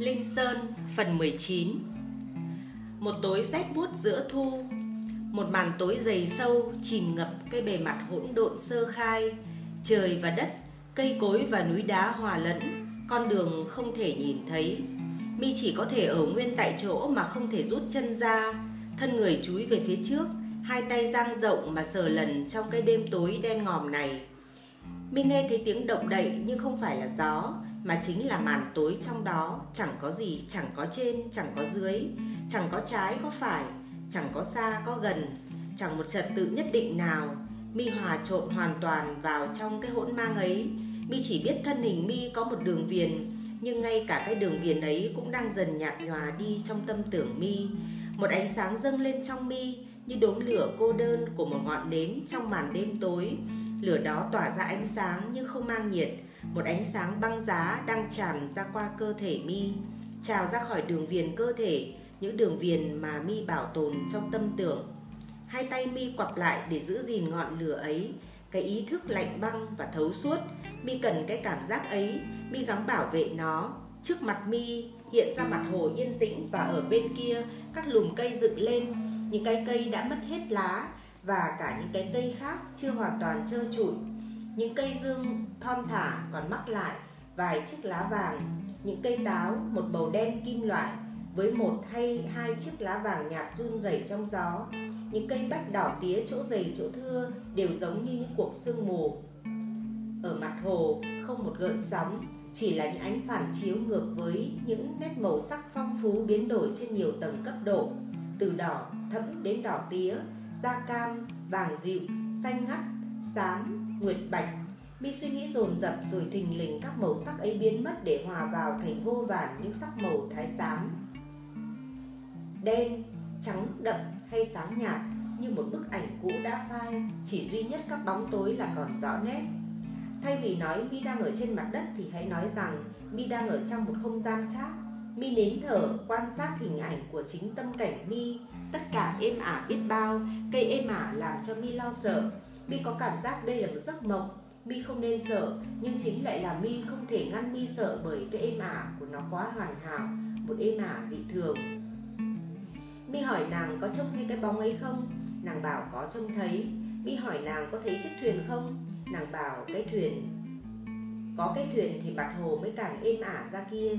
Linh Sơn phần 19 Một tối rét buốt giữa thu Một màn tối dày sâu chìm ngập cái bề mặt hỗn độn sơ khai Trời và đất, cây cối và núi đá hòa lẫn Con đường không thể nhìn thấy. Mi chỉ có thể ở nguyên tại chỗ mà không thể rút chân ra. Thân người chúi về phía trước Hai tay dang rộng mà sờ lần trong cái đêm tối đen ngòm này. Mi nghe thấy tiếng động đậy nhưng không phải là gió mà chính là màn tối trong đó, chẳng có gì, chẳng có trên, chẳng có dưới, chẳng có trái, có phải, chẳng có xa, có gần, chẳng một trật tự nhất định nào. Mi hòa trộn hoàn toàn vào trong cái hỗn mang ấy. Mi chỉ biết thân hình mi có một đường viền, nhưng ngay cả cái đường viền ấy cũng đang dần nhạt nhòa đi trong tâm tưởng mi. Một ánh sáng dâng lên trong mi, như đốm lửa cô đơn của một ngọn nến trong màn đêm tối. Lửa đó tỏa ra ánh sáng nhưng không mang nhiệt một ánh sáng băng giá đang tràn ra qua cơ thể mi, trào ra khỏi đường viền cơ thể, những đường viền mà mi bảo tồn trong tâm tưởng. Hai tay mi quặp lại để giữ gìn ngọn lửa ấy. Cái ý thức lạnh băng và thấu suốt, mi cần cái cảm giác ấy. Mi gắng bảo vệ nó. Trước mặt mi hiện ra mặt hồ yên tĩnh và ở bên kia, các lùm cây dựng lên. Những cái cây đã mất hết lá và cả những cái cây khác chưa hoàn toàn trơ trụi những cây dương thon thả còn mắc lại, vài chiếc lá vàng, những cây táo, một bầu đen kim loại, với một hay hai chiếc lá vàng nhạt run rẩy trong gió. Những cây bách đỏ tía chỗ dày chỗ thưa đều giống như những cuộc sương mù. Ở mặt hồ, không một gợn sóng, chỉ là những ánh phản chiếu ngược với những nét màu sắc phong phú biến đổi trên nhiều tầng cấp độ, từ đỏ thẫm đến đỏ tía, da cam, vàng dịu, xanh ngắt, xám nguyệt bạch. Mi suy nghĩ dồn dập rồi thình lình các màu sắc ấy biến mất để hòa vào thành vô vàn những sắc màu thái xám. Đen, trắng, đậm hay sáng nhạt như một bức ảnh cũ đã phai, chỉ duy nhất các bóng tối là còn rõ nét. Thay vì nói mi đang ở trên mặt đất thì hãy nói rằng mi đang ở trong một không gian khác. Mi nến thở, quan sát hình ảnh của chính tâm cảnh mi. Tất cả êm ả biết bao, cây êm ả làm cho mi lo sợ mi có cảm giác đây là một giấc mộng. Mi không nên sợ, nhưng chính lại là mi không thể ngăn mi sợ bởi cái êm ả của nó quá hoàn hảo, một êm ả dị thường. Mi hỏi nàng có trông thấy cái bóng ấy không? Nàng bảo có trông thấy. Mi hỏi nàng có thấy chiếc thuyền không? Nàng bảo cái thuyền. Có cái thuyền thì bạt hồ mới càng êm ả ra kia.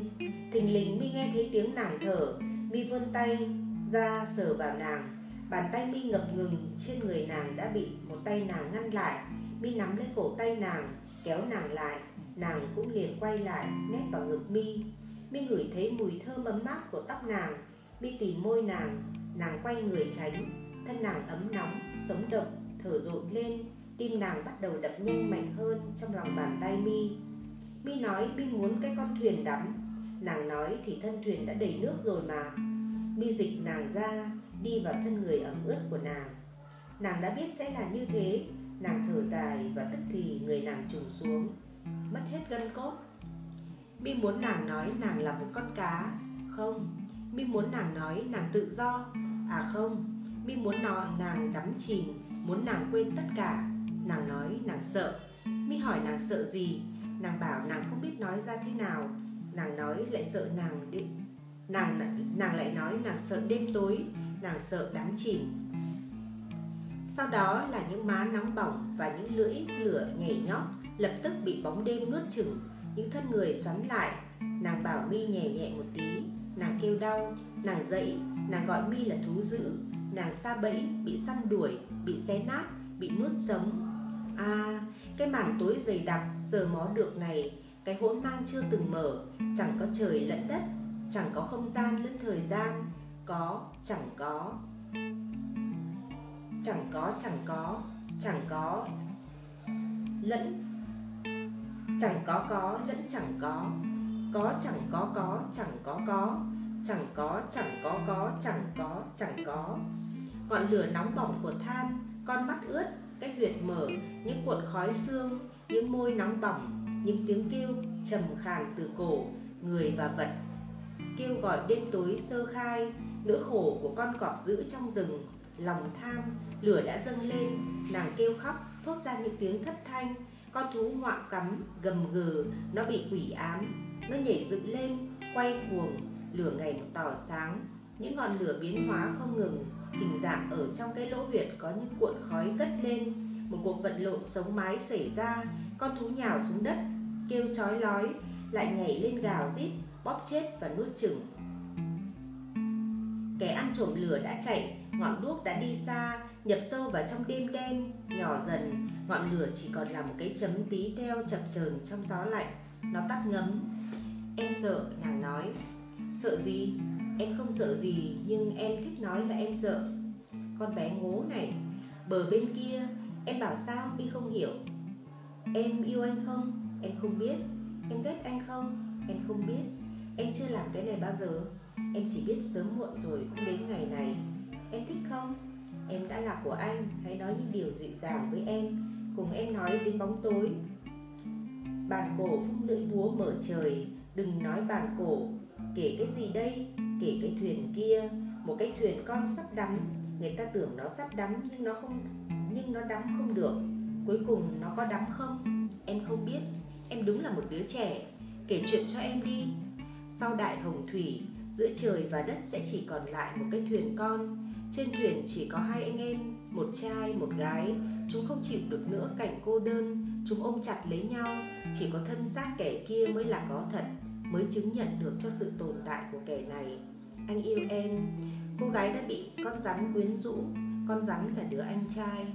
Thình lình mi nghe thấy tiếng nàng thở. Mi vươn tay ra sờ vào nàng. Bàn tay mi ngập ngừng trên người nàng đã bị một tay nàng ngăn lại. Mi nắm lấy cổ tay nàng, kéo nàng lại. Nàng cũng liền quay lại, nép vào ngực mi. Mi ngửi thấy mùi thơm ấm áp của tóc nàng. Mi tìm môi nàng, nàng quay người tránh. Thân nàng ấm nóng, sống động, thở rộn lên. Tim nàng bắt đầu đập nhanh mạnh hơn trong lòng bàn tay mi. Mi nói mi muốn cái con thuyền đắm. Nàng nói thì thân thuyền đã đầy nước rồi mà. Mi dịch nàng ra đi vào thân người ẩm ướt của nàng. Nàng đã biết sẽ là như thế. Nàng thở dài và tức thì người nàng trùng xuống. Mất hết gân cốt. Mi muốn nàng nói nàng là một con cá. Không. Mi muốn nàng nói nàng tự do. À không. Mi muốn nói nàng đắm chìm. Muốn nàng quên tất cả. Nàng nói nàng sợ. Mi hỏi nàng sợ gì? Nàng bảo nàng không biết nói ra thế nào. Nàng nói lại sợ nàng đi nàng nàng lại nói nàng sợ đêm tối nàng sợ đắm chìm. Sau đó là những má nóng bỏng và những lưỡi lửa nhảy nhót lập tức bị bóng đêm nuốt chửng. Những thân người xoắn lại, nàng bảo mi nhẹ nhẹ một tí. Nàng kêu đau, nàng dẫy nàng gọi mi là thú dữ. Nàng xa bẫy, bị săn đuổi, bị xé nát, bị nuốt sống. À cái màn tối dày đặc giờ mó được này, cái hỗn mang chưa từng mở, chẳng có trời lẫn đất, chẳng có không gian lẫn thời gian có, chẳng có. Chẳng có chẳng có. Chẳng có, lẫn. Chẳng có có, lẫn, chẳng có. Có, chẳng có có, chẳng có có. Chẳng có chẳng có có, chẳng có chẳng có. Ngọn lửa nóng bỏng của than, con mắt ướt, cái huyệt mở những cuộn khói xương, những môi nóng bỏng, những tiếng kêu trầm khàn từ cổ, người và vật. Kêu gọi đêm tối sơ khai nỗi khổ của con cọp giữ trong rừng, lòng tham, lửa đã dâng lên. Nàng kêu khóc, thốt ra những tiếng thất thanh. Con thú ngoạm cắm, gầm gừ, nó bị quỷ ám. Nó nhảy dựng lên, quay cuồng, lửa ngày một tỏ sáng. Những ngọn lửa biến hóa không ngừng, hình dạng ở trong cái lỗ huyệt có những cuộn khói cất lên. Một cuộc vật lộn sống mái xảy ra, con thú nhào xuống đất, kêu chói lói, lại nhảy lên gào rít, bóp chết và nuốt chửng kẻ ăn trộm lửa đã chạy, ngọn đuốc đã đi xa, nhập sâu vào trong đêm đen, nhỏ dần. Ngọn lửa chỉ còn là một cái chấm tí teo chập chờn trong gió lạnh. Nó tắt ngấm. Em sợ, nàng nói. Sợ gì? Em không sợ gì, nhưng em thích nói là em sợ. Con bé ngố này, bờ bên kia, em bảo sao mi không hiểu? Em yêu anh không? Em không biết. Em ghét anh không? Em không biết. Em chưa làm cái này bao giờ em chỉ biết sớm muộn rồi cũng đến ngày này. Em thích không? Em đã là của anh, hãy nói những điều dịu dàng với em, cùng em nói đến bóng tối. Bàn cổ vung lưỡi búa mở trời, đừng nói bàn cổ. Kể cái gì đây? Kể cái thuyền kia. Một cái thuyền con sắp đắm. Người ta tưởng nó sắp đắm, nhưng nó không, nhưng nó đắm không được. Cuối cùng nó có đắm không? Em không biết. Em đúng là một đứa trẻ. Kể chuyện cho em đi. Sau đại hồng thủy giữa trời và đất sẽ chỉ còn lại một cái thuyền con. Trên thuyền chỉ có hai anh em, một trai, một gái. Chúng không chịu được nữa cảnh cô đơn. Chúng ôm chặt lấy nhau. Chỉ có thân xác kẻ kia mới là có thật, mới chứng nhận được cho sự tồn tại của kẻ này. Anh yêu em. Cô gái đã bị con rắn quyến rũ. Con rắn là đứa anh trai.